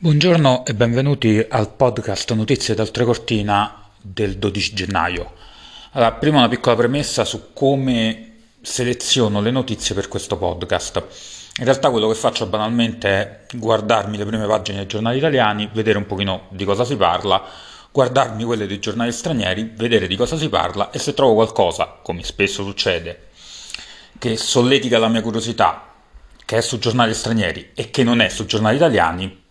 Buongiorno e benvenuti al podcast Notizie d'Oltrecortina del 12 gennaio. Allora, prima una piccola premessa su come seleziono le notizie per questo podcast. In realtà quello che faccio banalmente è guardarmi le prime pagine dei giornali italiani, vedere un pochino di cosa si parla, guardarmi quelle dei giornali stranieri, vedere di cosa si parla e se trovo qualcosa, come spesso succede, che solletica la mia curiosità, che è su giornali stranieri e che non è su giornali italiani,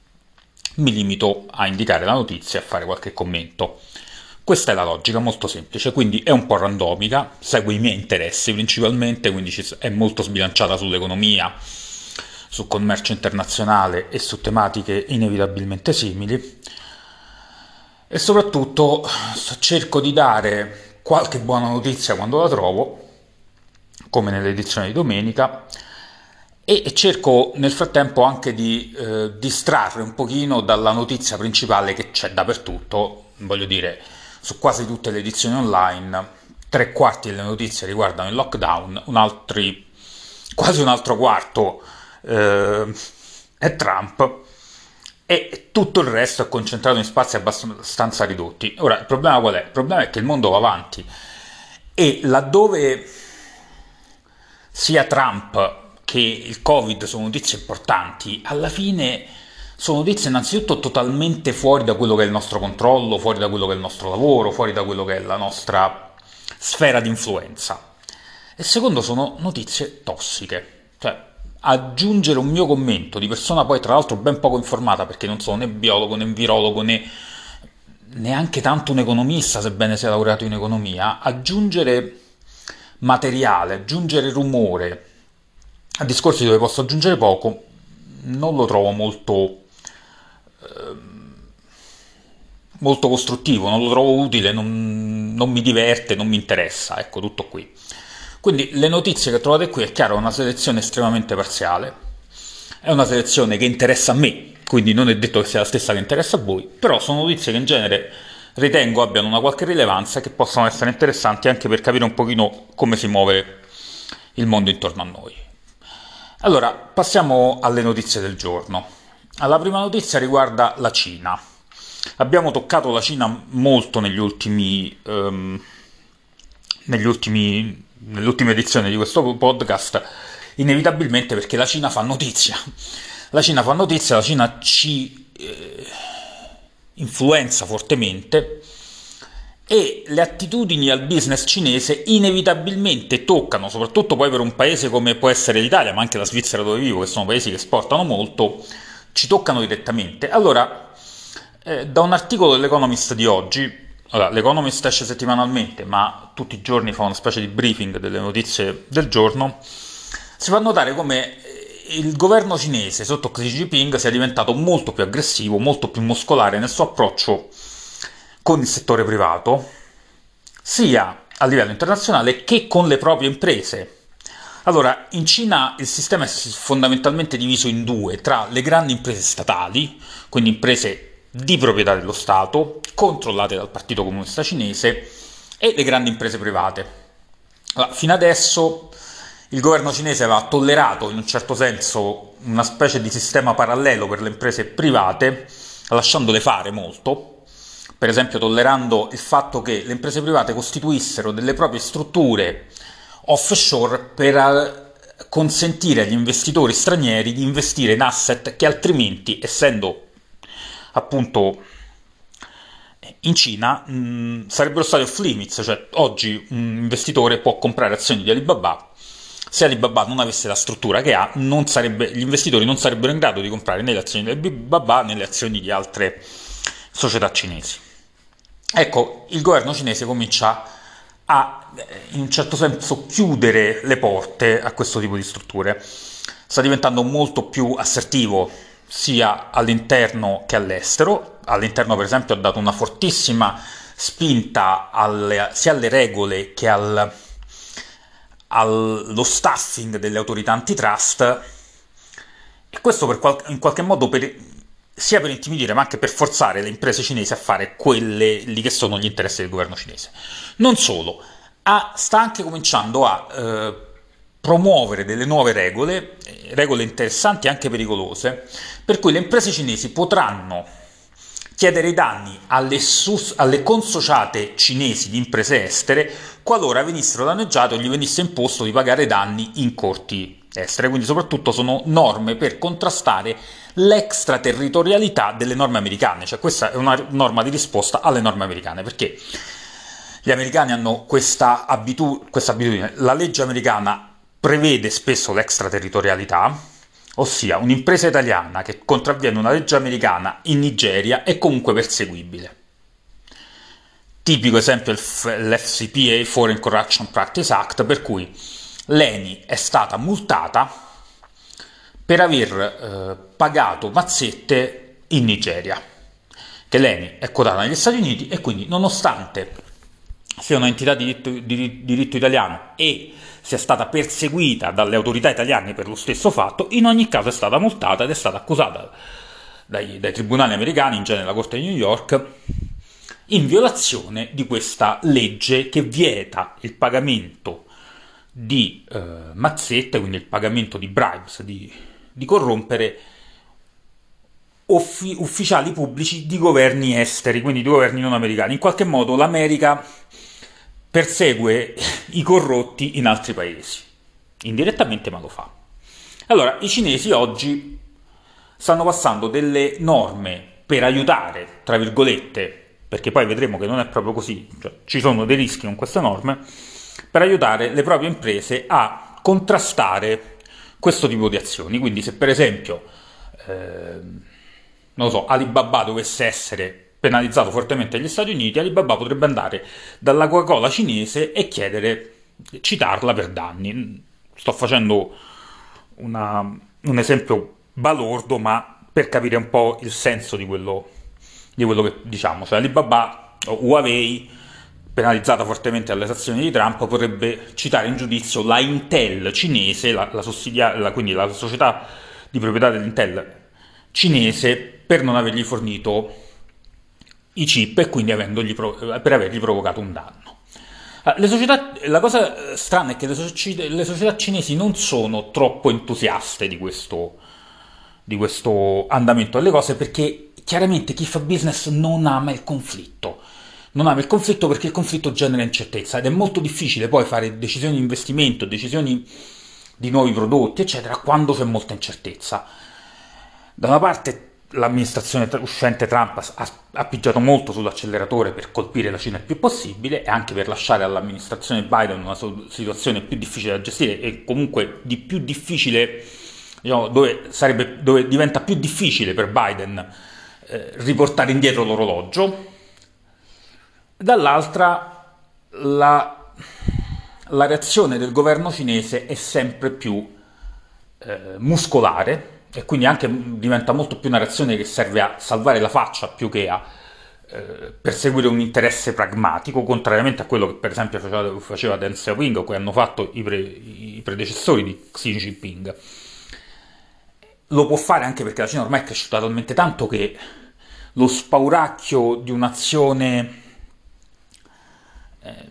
mi limito a indicare la notizia e a fare qualche commento. Questa è la logica, molto semplice, quindi è un po' randomica, segue i miei interessi principalmente, quindi è molto sbilanciata sull'economia, sul commercio internazionale e su tematiche inevitabilmente simili. E soprattutto cerco di dare qualche buona notizia quando la trovo, come nell'edizione di domenica, e cerco nel frattempo anche di eh, distrarre un pochino dalla notizia principale che c'è dappertutto, voglio dire, su quasi tutte le edizioni online, tre quarti delle notizie riguardano il lockdown, un altri, quasi un altro quarto eh, è Trump e tutto il resto è concentrato in spazi abbastanza ridotti. Ora, il problema qual è? Il problema è che il mondo va avanti e laddove sia Trump che il Covid sono notizie importanti, alla fine sono notizie innanzitutto totalmente fuori da quello che è il nostro controllo, fuori da quello che è il nostro lavoro, fuori da quello che è la nostra sfera di influenza. E secondo sono notizie tossiche. Cioè, aggiungere un mio commento di persona poi tra l'altro ben poco informata perché non sono né biologo né virologo né neanche tanto un economista sebbene sia laureato in economia, aggiungere materiale, aggiungere rumore, a discorsi dove posso aggiungere poco, non lo trovo molto, eh, molto costruttivo, non lo trovo utile, non, non, mi diverte, non mi interessa, ecco tutto qui. Quindi le notizie che trovate qui è chiaro, è una selezione estremamente parziale, è una selezione che interessa a me, quindi non è detto che sia la stessa che interessa a voi, però sono notizie che in genere ritengo abbiano una qualche rilevanza e che possano essere interessanti anche per capire un pochino come si muove il mondo intorno a noi. Allora, passiamo alle notizie del giorno. La prima notizia riguarda la Cina. Abbiamo toccato la Cina molto negli ultimi, um, negli ultimi, nelle ultime edizioni di questo podcast, inevitabilmente perché la Cina fa notizia. La Cina fa notizia, la Cina ci eh, influenza fortemente e le attitudini al business cinese inevitabilmente toccano, soprattutto poi per un paese come può essere l'Italia, ma anche la Svizzera dove vivo, che sono paesi che esportano molto, ci toccano direttamente. Allora, eh, da un articolo dell'Economist di oggi, allora, l'Economist esce settimanalmente, ma tutti i giorni fa una specie di briefing delle notizie del giorno, si fa notare come il governo cinese sotto Xi Jinping sia diventato molto più aggressivo, molto più muscolare nel suo approccio con il settore privato, sia a livello internazionale che con le proprie imprese. Allora, in Cina il sistema è fondamentalmente diviso in due, tra le grandi imprese statali, quindi imprese di proprietà dello Stato, controllate dal Partito Comunista Cinese, e le grandi imprese private. Allora, fino adesso il governo cinese aveva tollerato in un certo senso una specie di sistema parallelo per le imprese private, lasciandole fare molto, per esempio tollerando il fatto che le imprese private costituissero delle proprie strutture offshore per eh, consentire agli investitori stranieri di investire in asset che altrimenti, essendo appunto in Cina, mh, sarebbero stati off limits, cioè oggi un investitore può comprare azioni di Alibaba se Alibaba non avesse la struttura che ha, sarebbe, gli investitori non sarebbero in grado di comprare né le azioni di Alibaba né le azioni di altre società cinesi. Ecco, il governo cinese comincia a, in un certo senso, chiudere le porte a questo tipo di strutture. Sta diventando molto più assertivo sia all'interno che all'estero. All'interno, per esempio, ha dato una fortissima spinta alle, sia alle regole che al, allo staffing delle autorità antitrust. E questo qual- in qualche modo per, sia per intimidire ma anche per forzare le imprese cinesi a fare quelle lì che sono gli interessi del governo cinese. Non solo, ha, sta anche cominciando a eh, promuovere delle nuove regole, eh, regole interessanti e anche pericolose, per cui le imprese cinesi potranno chiedere i danni alle, sus- alle, consociate cinesi di imprese estere qualora venissero danneggiate o gli venisse imposto di pagare danni in corti estere. Quindi soprattutto sono norme per contrastare l'extraterritorialità delle norme americane, cioè questa è una norma di risposta alle norme americane, perché gli americani hanno questa, abitu- questa abitudine, la legge americana prevede spesso l'extraterritorialità, ossia un'impresa italiana che contravviene una legge americana in Nigeria è comunque perseguibile. Tipico esempio è l'FCPA, Foreign Corruption Practice Act, per cui l'ENI è stata multata per aver eh, pagato mazzette in Nigeria, che l'ENI è quotata negli Stati Uniti e quindi nonostante sia un'entità di diritto, di diritto italiano e sia stata perseguita dalle autorità italiane per lo stesso fatto, in ogni caso è stata multata ed è stata accusata dai, dai tribunali americani, in genere la Corte di New York, in violazione di questa legge che vieta il pagamento di eh, mazzette, quindi il pagamento di bribes, di, di corrompere uffi- ufficiali pubblici di governi esteri, quindi di governi non americani. In qualche modo l'America persegue i corrotti in altri paesi. Indirettamente ma lo fa. Allora, i cinesi oggi stanno passando delle norme per aiutare, tra virgolette, perché poi vedremo che non è proprio così, cioè, ci sono dei rischi con queste norme, per aiutare le proprie imprese a contrastare questo tipo di azioni. Quindi se per esempio, eh, non so, Alibaba dovesse essere penalizzato fortemente negli Stati Uniti, Alibaba potrebbe andare dalla Coca-Cola cinese e chiedere, citarla per danni. Sto facendo una, un esempio balordo, ma per capire un po' il senso di quello, di quello che diciamo. Cioè Alibaba o Huawei, penalizzata fortemente dalle sanzioni di Trump, potrebbe citare in giudizio la Intel cinese, la, la, la quindi la società di proprietà dell'Intel cinese, per non avergli fornito i chip e quindi per avergli provocato un danno. Ah, società, la cosa eh, strana è che le, società, le società cinesi non sono troppo entusiaste di questo, di questo andamento delle cose perché chiaramente chi fa business non ama il conflitto. Non ama il conflitto perché il conflitto genera incertezza ed è molto difficile poi fare decisioni di investimento, decisioni di nuovi prodotti, eccetera, quando c'è molta incertezza. Da una parte l'amministrazione uscente Trump ha, ha pigiato molto sull'acceleratore per colpire la Cina il più possibile e anche per lasciare all'amministrazione Biden una situazione più difficile da gestire e comunque di più difficile, diciamo, dove, sarebbe, dove diventa più difficile per Biden eh, riportare indietro l'orologio. Dall'altra la, la reazione del governo cinese è sempre più eh, muscolare e quindi anche diventa molto più una reazione che serve a salvare la faccia più che a eh, perseguire un interesse pragmatico, contrariamente a quello che per esempio faceva, Deng Xiaoping o che hanno fatto i, pre, i, predecessori di Xi Jinping. Lo può fare anche perché la Cina ormai è cresciuta talmente tanto che lo spauracchio di un'azione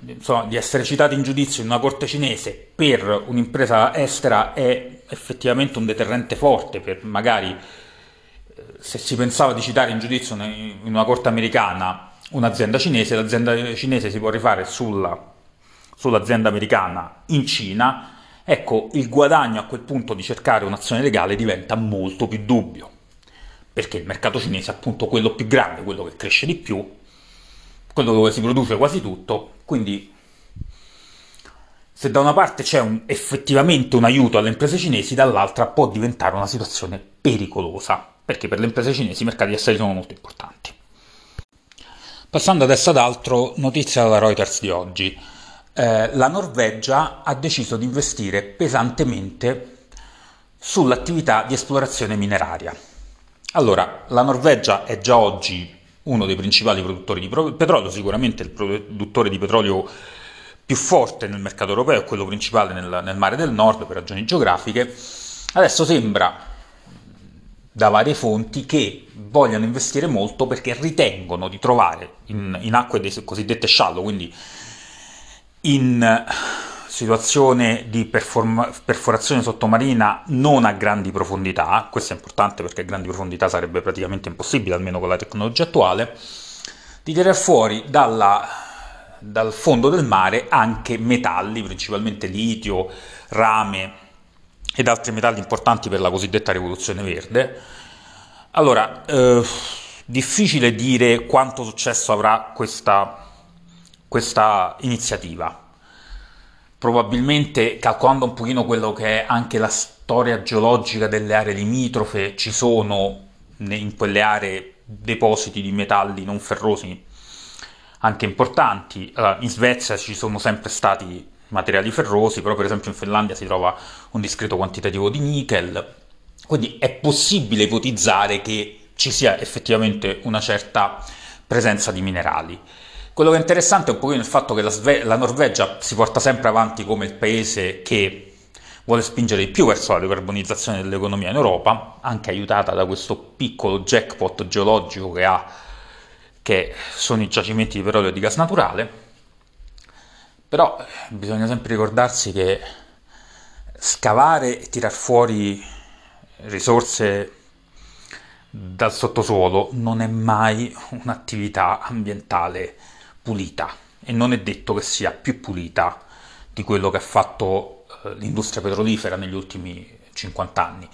insomma, di essere citati in giudizio in una corte cinese per un'impresa estera è effettivamente un deterrente forte per magari eh, se si pensava di citare in giudizio in una corte americana un'azienda cinese, l'azienda cinese si può rifare sulla, sull'azienda americana in Cina, ecco il guadagno a quel punto di cercare un'azione legale diventa molto più dubbio, perché il mercato cinese è appunto quello più grande, quello che cresce di più, quello dove si produce quasi tutto, quindi se da una parte c'è un, effettivamente un aiuto alle imprese cinesi, dall'altra può diventare una situazione pericolosa, perché per le imprese cinesi i mercati esteri sono molto importanti. Passando adesso ad altro, notizia dalla Reuters di oggi. Eh, la Norvegia ha deciso di investire pesantemente sull'attività di esplorazione mineraria. Allora, la Norvegia è già oggi uno dei principali produttori di petrolio, sicuramente il produttore di petrolio più forte nel mercato europeo, quello principale nel, nel mare del nord per ragioni geografiche. Adesso sembra da varie fonti che vogliono investire molto perché ritengono di trovare in, in acque cosiddette shallow, quindi in situazione di perforazione sottomarina non a grandi profondità, questo è importante perché a grandi profondità sarebbe praticamente impossibile, almeno con la tecnologia attuale, di tirare fuori dalla, dal fondo del mare anche metalli, principalmente litio, rame ed altri metalli importanti per la cosiddetta rivoluzione verde. Allora, eh, difficile dire quanto successo avrà questa, questa iniziativa probabilmente calcolando un pochino quello che è anche la storia geologica delle aree limitrofe, ci sono in quelle aree depositi di metalli non ferrosi anche importanti. in Svezia ci sono sempre stati materiali ferrosi, però per esempio in Finlandia si trova un discreto quantitativo di nickel, quindi è possibile ipotizzare che ci sia effettivamente una certa presenza di minerali. Quello che è interessante è un pochino il fatto che la, Sve- la Norvegia si porta sempre avanti come il paese che vuole spingere di più verso la decarbonizzazione dell'economia in Europa, anche aiutata da questo piccolo jackpot geologico che ha, che sono i giacimenti di petrolio e di gas naturale. Però bisogna sempre ricordarsi che scavare e tirar fuori risorse dal sottosuolo non è mai un'attività ambientale pulita e non è detto che sia più pulita di quello che ha fatto eh, l'industria petrolifera negli ultimi 50 anni.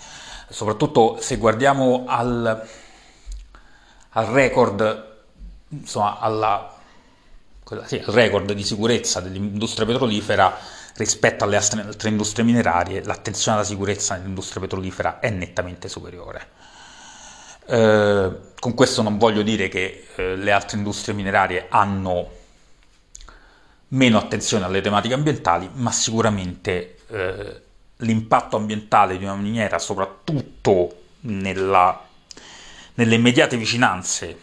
Soprattutto se guardiamo al, al record, insomma, alla, quella, sì, al record di sicurezza dell'industria petrolifera rispetto alle altre industrie minerarie, l'attenzione alla sicurezza nell'industria petrolifera è nettamente superiore. Eh, con questo non voglio dire che eh, le altre industrie minerarie hanno meno attenzione alle tematiche ambientali, ma sicuramente eh, l'impatto ambientale di una miniera, soprattutto nella, nelle immediate vicinanze,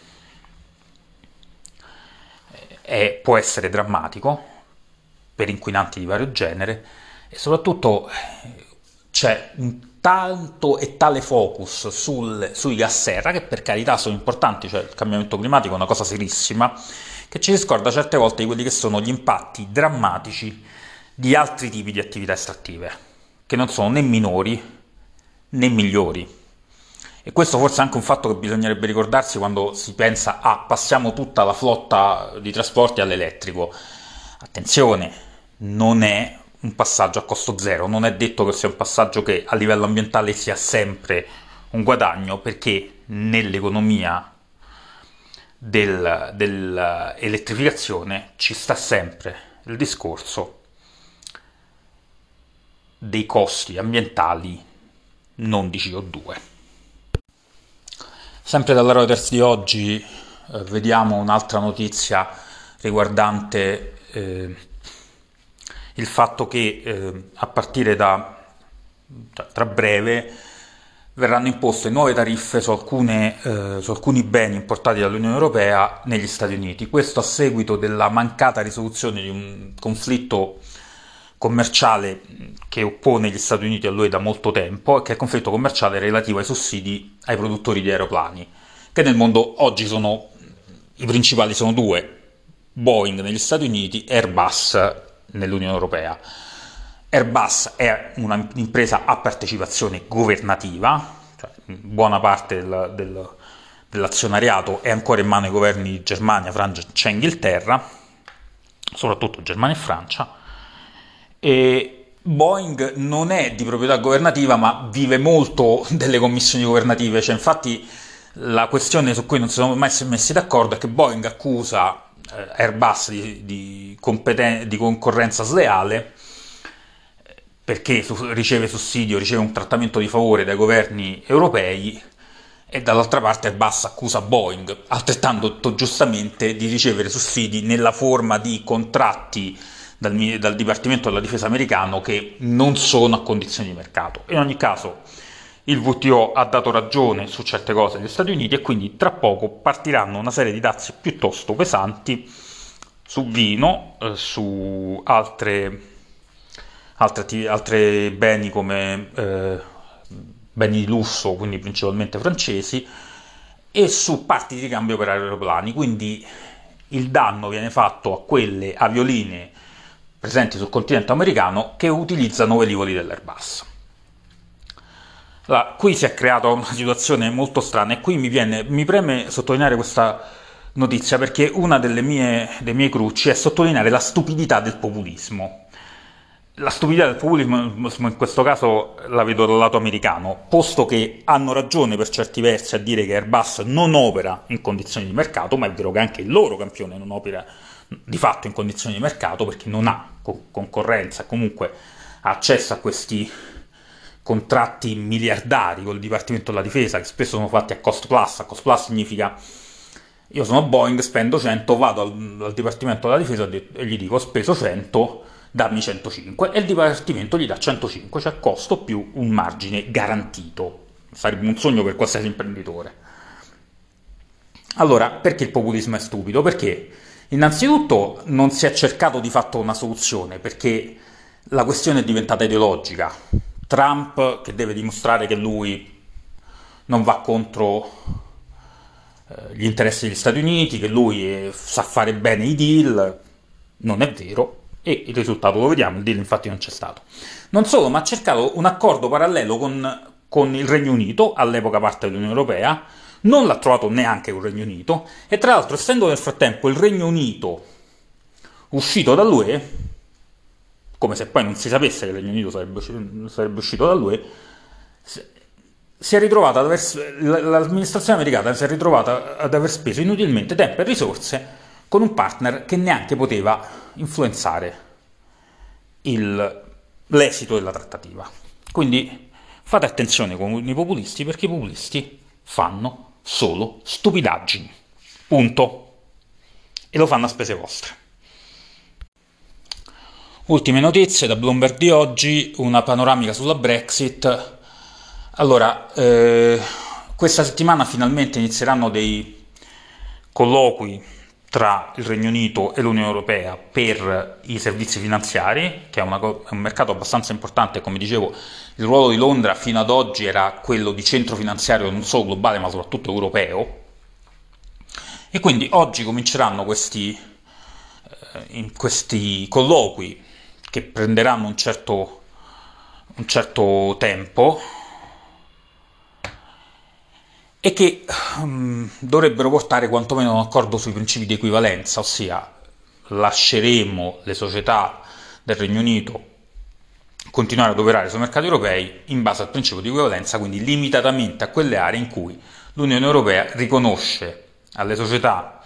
è, può essere drammatico per inquinanti di vario genere e soprattutto c'è un tanto e tale focus sul, sui gas serra, che per carità sono importanti, cioè il cambiamento climatico è una cosa serissima, che ci scorda certe volte di quelli che sono gli impatti drammatici di altri tipi di attività estrattive, che non sono né minori né migliori. E questo forse è anche un fatto che bisognerebbe ricordarsi quando si pensa a ah, passiamo tutta la flotta di trasporti all'elettrico. Attenzione, non è un passaggio a costo zero, non è detto che sia un passaggio che a livello ambientale sia sempre un guadagno perché nell'economia del, dell'elettrificazione ci sta sempre il discorso dei costi ambientali non di CO2. Sempre dalla Reuters di oggi eh, vediamo un'altra notizia riguardante eh, il fatto che eh, a partire da tra breve verranno imposte nuove tariffe su, alcune, eh, su, alcuni beni importati dall'Unione Europea negli Stati Uniti. Questo a seguito della mancata risoluzione di un conflitto commerciale che oppone gli Stati Uniti a lui da molto tempo, che è il conflitto commerciale relativo ai sussidi ai produttori di aeroplani, che nel mondo oggi sono i principali sono due, Boeing negli Stati Uniti e Airbus nell'Unione Europea. Airbus è un'impresa a partecipazione governativa, cioè buona parte del, del, dell'azionariato è ancora in mano ai governi di Germania, Francia e Inghilterra, soprattutto Germania e Francia, e Boeing non è di proprietà governativa ma vive molto delle commissioni governative, cioè infatti la questione su cui non si sono mai messi d'accordo è che Boeing accusa Airbus di, di, competen- di concorrenza sleale perché riceve sussidio, riceve un trattamento di favore dai governi europei e dall'altra parte Airbus accusa Boeing, altrettanto giustamente, di ricevere sussidi nella forma di contratti dal, dal, Dipartimento della Difesa americano che non sono a condizioni di mercato. In ogni caso il WTO ha dato ragione su certe cose agli Stati Uniti e quindi tra poco partiranno una serie di dazi piuttosto pesanti su vino, eh, su altre, altre, altre, beni come eh, beni di lusso, quindi principalmente francesi, e su parti di ricambio per aeroplani. Quindi il danno viene fatto a quelle avioline presenti sul continente americano che utilizzano velivoli dell'Airbus. Allora, qui si è creata una situazione molto strana e qui mi, viene, mi preme sottolineare questa notizia perché una delle mie, dei miei cruci è sottolineare la stupidità del populismo. La stupidità del populismo in questo caso la vedo dal lato americano, posto che hanno ragione per certi versi a dire che Airbus non opera in condizioni di mercato, ma è vero che anche il loro campione non opera di fatto in condizioni di mercato perché non ha concorrenza, comunque ha accesso a questi contratti miliardari col Dipartimento della Difesa che spesso sono fatti a cost plus, a cost plus significa io sono Boeing, spendo 100, vado al, al Dipartimento della Difesa e gli dico ho speso 100, dammi 105 e il Dipartimento gli dà 105, cioè costo più un margine garantito. Sarebbe un sogno per qualsiasi imprenditore. Allora, perché il populismo è stupido? Perché Innanzitutto non si è cercato di fatto una soluzione perché la questione è diventata ideologica. Trump che deve dimostrare che lui non va contro eh, gli interessi degli Stati Uniti, che lui eh, sa fare bene i deal, non è vero. E il risultato lo vediamo, il deal infatti non c'è stato. Non solo, ma ha cercato un accordo parallelo con, con il Regno Unito, all'epoca parte dell'Unione Europea, non l'ha trovato neanche il Regno Unito. E tra l'altro essendo nel frattempo il Regno Unito uscito dall'UE, come se poi non si sapesse che il Regno Unito sarebbe, sarebbe uscito dall'UE, si è ritrovata ad aver, l'amministrazione americana si è ritrovata ad aver speso inutilmente tempo e risorse con un partner che neanche poteva influenzare il, l'esito della trattativa. Quindi fate attenzione con i populisti perché i populisti fanno solo stupidaggini. Punto. E lo fanno a spese vostre. Ultime notizie da Bloomberg di oggi, una panoramica sulla Brexit. Allora, eh, questa settimana finalmente inizieranno dei colloqui tra il Regno Unito e l'Unione Europea per i servizi finanziari, che è, una, è, un mercato abbastanza importante, come dicevo il ruolo di Londra fino ad oggi era quello di centro finanziario non solo globale ma soprattutto europeo. E quindi oggi cominceranno questi, eh, questi colloqui che prenderanno un certo, un certo tempo e che um, dovrebbero portare quantomeno a un accordo sui principi di equivalenza, ossia lasceremo le società del Regno Unito continuare ad operare sui mercati europei in base al principio di equivalenza, quindi limitatamente a quelle aree in cui l'Unione Europea riconosce alle società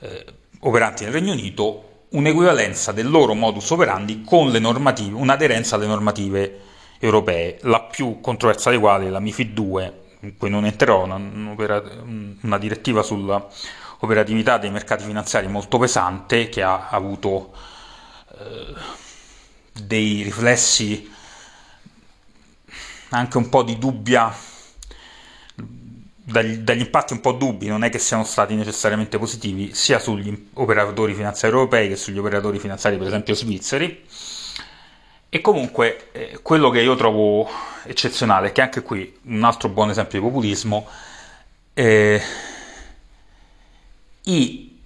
eh, operanti nel Regno Unito un'equivalenza del loro modus operandi con le normative, un'aderenza alle normative europee, la più controversa dei quali è la MIFID 2, in cui non entrerò, una, una direttiva sull'operatività dei mercati finanziari molto pesante che ha avuto eh, dei riflessi anche un po' di dubbia dagli, dagli, impatti un po' dubbi, non è che siano stati necessariamente positivi sia sugli operatori finanziari europei che sugli operatori finanziari per esempio svizzeri. E comunque eh, quello che io trovo eccezionale è che anche qui un altro buon esempio di populismo eh, i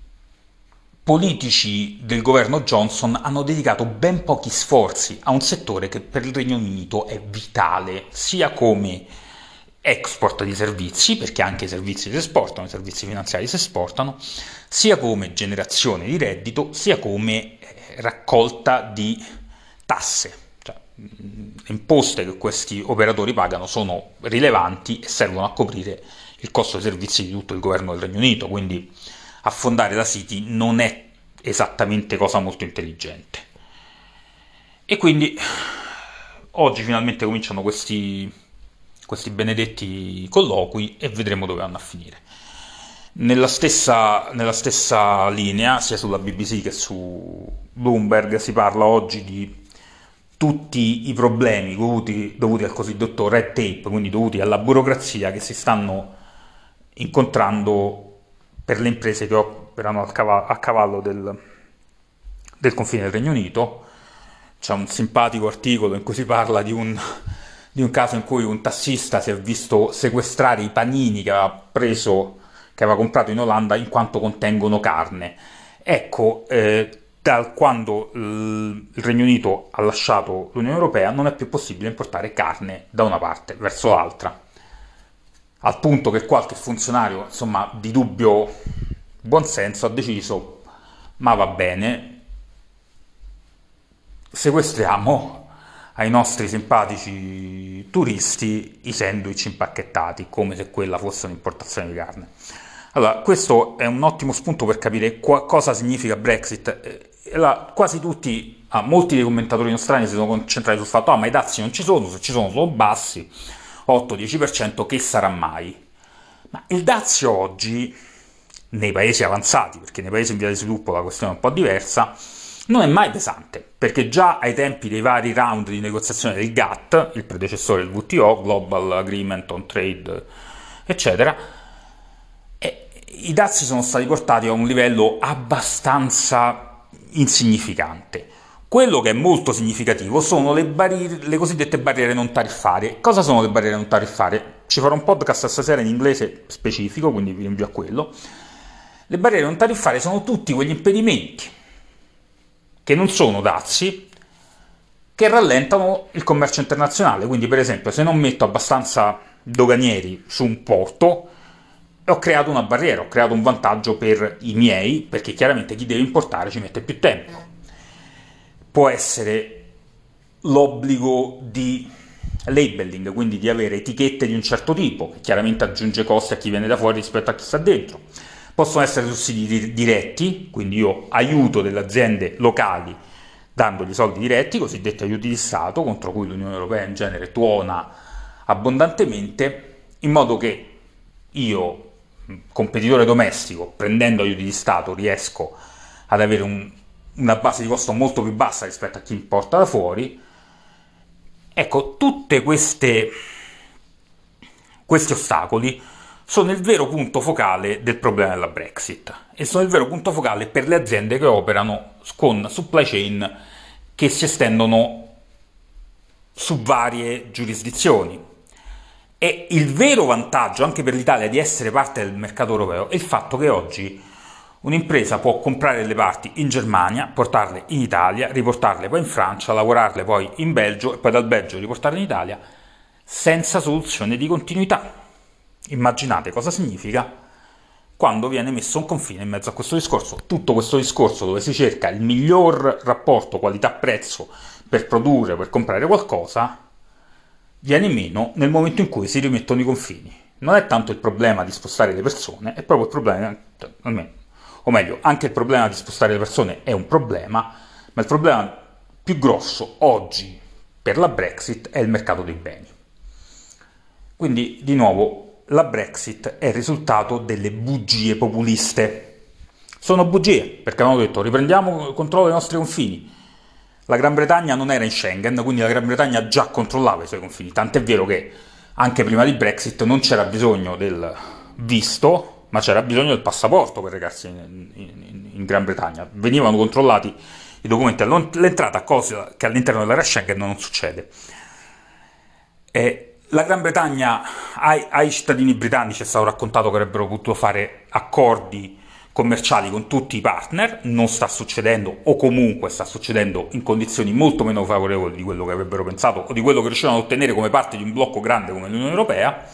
politici del governo Johnson hanno dedicato ben pochi sforzi a un settore che per il Regno Unito è vitale, sia come export di servizi, perché anche i servizi si esportano, i servizi finanziari si esportano, sia come generazione di reddito, sia come eh, raccolta di tasse. Cioè, le imposte che questi operatori pagano sono rilevanti e servono a coprire il costo dei servizi di tutto il governo del Regno Unito, quindi affondare la City non è esattamente cosa molto intelligente. E quindi oggi finalmente cominciano questi, questi benedetti colloqui e vedremo dove vanno a finire. Nella stessa, nella stessa linea, sia sulla BBC che su Bloomberg, si parla oggi di tutti i problemi dovuti, dovuti, al cosiddetto red tape, quindi dovuti alla burocrazia che si stanno incontrando per le imprese che operano a cavallo, del, del, confine del Regno Unito. C'è un simpatico articolo in cui si parla di un, di un, caso in cui un tassista si è visto sequestrare i panini che aveva preso, che aveva comprato in Olanda in quanto contengono carne. Ecco, eh, da quando il Regno Unito ha lasciato l'Unione Europea non è più possibile importare carne da una parte verso l'altra. Al punto che qualche funzionario, insomma, di dubbio buonsenso ha deciso, ma va bene, sequestriamo ai nostri simpatici turisti i sandwich impacchettati, come se quella fosse un'importazione di carne. Allora, questo è un ottimo spunto per capire qua, cosa significa Brexit la, quasi tutti, ah, molti dei commentatori nostrani si sono concentrati sul fatto, ah ma i dazi non ci sono, se ci sono sono bassi, 8-10%, che sarà mai? Ma il dazio oggi, nei paesi avanzati, perché nei paesi in via di sviluppo la questione è un po' diversa, non è mai pesante, perché già ai tempi dei vari round di negoziazione del GATT, il predecessore del WTO, Global Agreement on Trade, eccetera, i dazi sono stati portati a un livello abbastanza insignificante. Quello che è molto significativo sono le, barriere, le cosiddette barriere non tariffarie. Cosa sono le barriere non tariffarie? Ci farò un podcast stasera in inglese specifico, quindi vi rinvio a quello. Le barriere non tariffarie sono tutti quegli impedimenti che non sono dazi, che rallentano il commercio internazionale. Quindi, per esempio, se non metto abbastanza doganieri su un porto, ho creato una barriera, ho creato un vantaggio per i miei, perché chiaramente chi deve importare ci mette più tempo. Può essere l'obbligo di labeling, quindi di avere etichette di un certo tipo, che chiaramente aggiunge costi a chi viene da fuori rispetto a chi sta dentro. Possono essere sussidi diretti, quindi io aiuto delle aziende locali dandogli soldi diretti, cosiddetti aiuti di Stato, contro cui l'Unione Europea in genere tuona abbondantemente, in modo che io competitore domestico, prendendo aiuti di Stato, riesco ad avere un, una base di costo molto più bassa rispetto a chi importa da fuori. Ecco, tutti questi ostacoli sono il vero punto focale del problema della Brexit e sono il vero punto focale per le aziende che operano con supply chain che si estendono su varie giurisdizioni. E il vero vantaggio anche per l'Italia di essere parte del mercato europeo è il fatto che oggi un'impresa può comprare le parti in Germania, portarle in Italia, riportarle poi in Francia, lavorarle poi in Belgio e poi dal Belgio riportarle in Italia senza soluzione di continuità. Immaginate cosa significa quando viene messo un confine in mezzo a questo discorso. Tutto questo discorso dove si cerca il miglior rapporto qualità-prezzo per produrre, per comprare qualcosa, viene meno nel momento in cui si rimettono i confini. Non è tanto il problema di spostare le persone, è proprio il problema, o meglio, anche il problema di spostare le persone è un problema, ma il problema più grosso oggi per la Brexit è il mercato dei beni. Quindi, di nuovo, la Brexit è il risultato delle bugie populiste. Sono bugie, perché hanno detto riprendiamo il controllo dei nostri confini, la Gran Bretagna non era in Schengen, quindi la Gran Bretagna già controllava i suoi confini, tant'è vero che anche prima di Brexit non c'era bisogno del visto, ma c'era bisogno del passaporto per recarsi in, in, in Gran Bretagna. Venivano controllati i documenti all'entrata, cosa che all'interno dell'area Schengen non succede. E la Gran Bretagna ai, ai cittadini britannici è stato raccontato che avrebbero potuto fare accordi commerciali con tutti i partner, non sta succedendo o comunque sta succedendo in condizioni molto meno favorevoli di quello che avrebbero pensato o di quello che riuscivano ad ottenere come parte di un blocco grande come l'Unione Europea.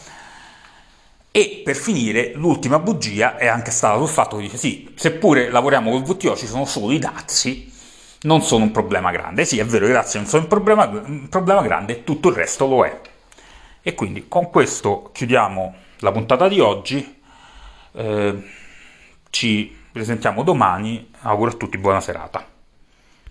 E per finire, l'ultima bugia è anche stata sul fatto che dice sì, seppure lavoriamo col WTO ci sono solo i dazi, non sono un problema grande. Sì, è vero, i dazi non sono un problema, un problema grande, tutto il resto lo è. E quindi con questo chiudiamo la puntata di oggi. Eh, ci presentiamo domani, auguro a tutti buona serata.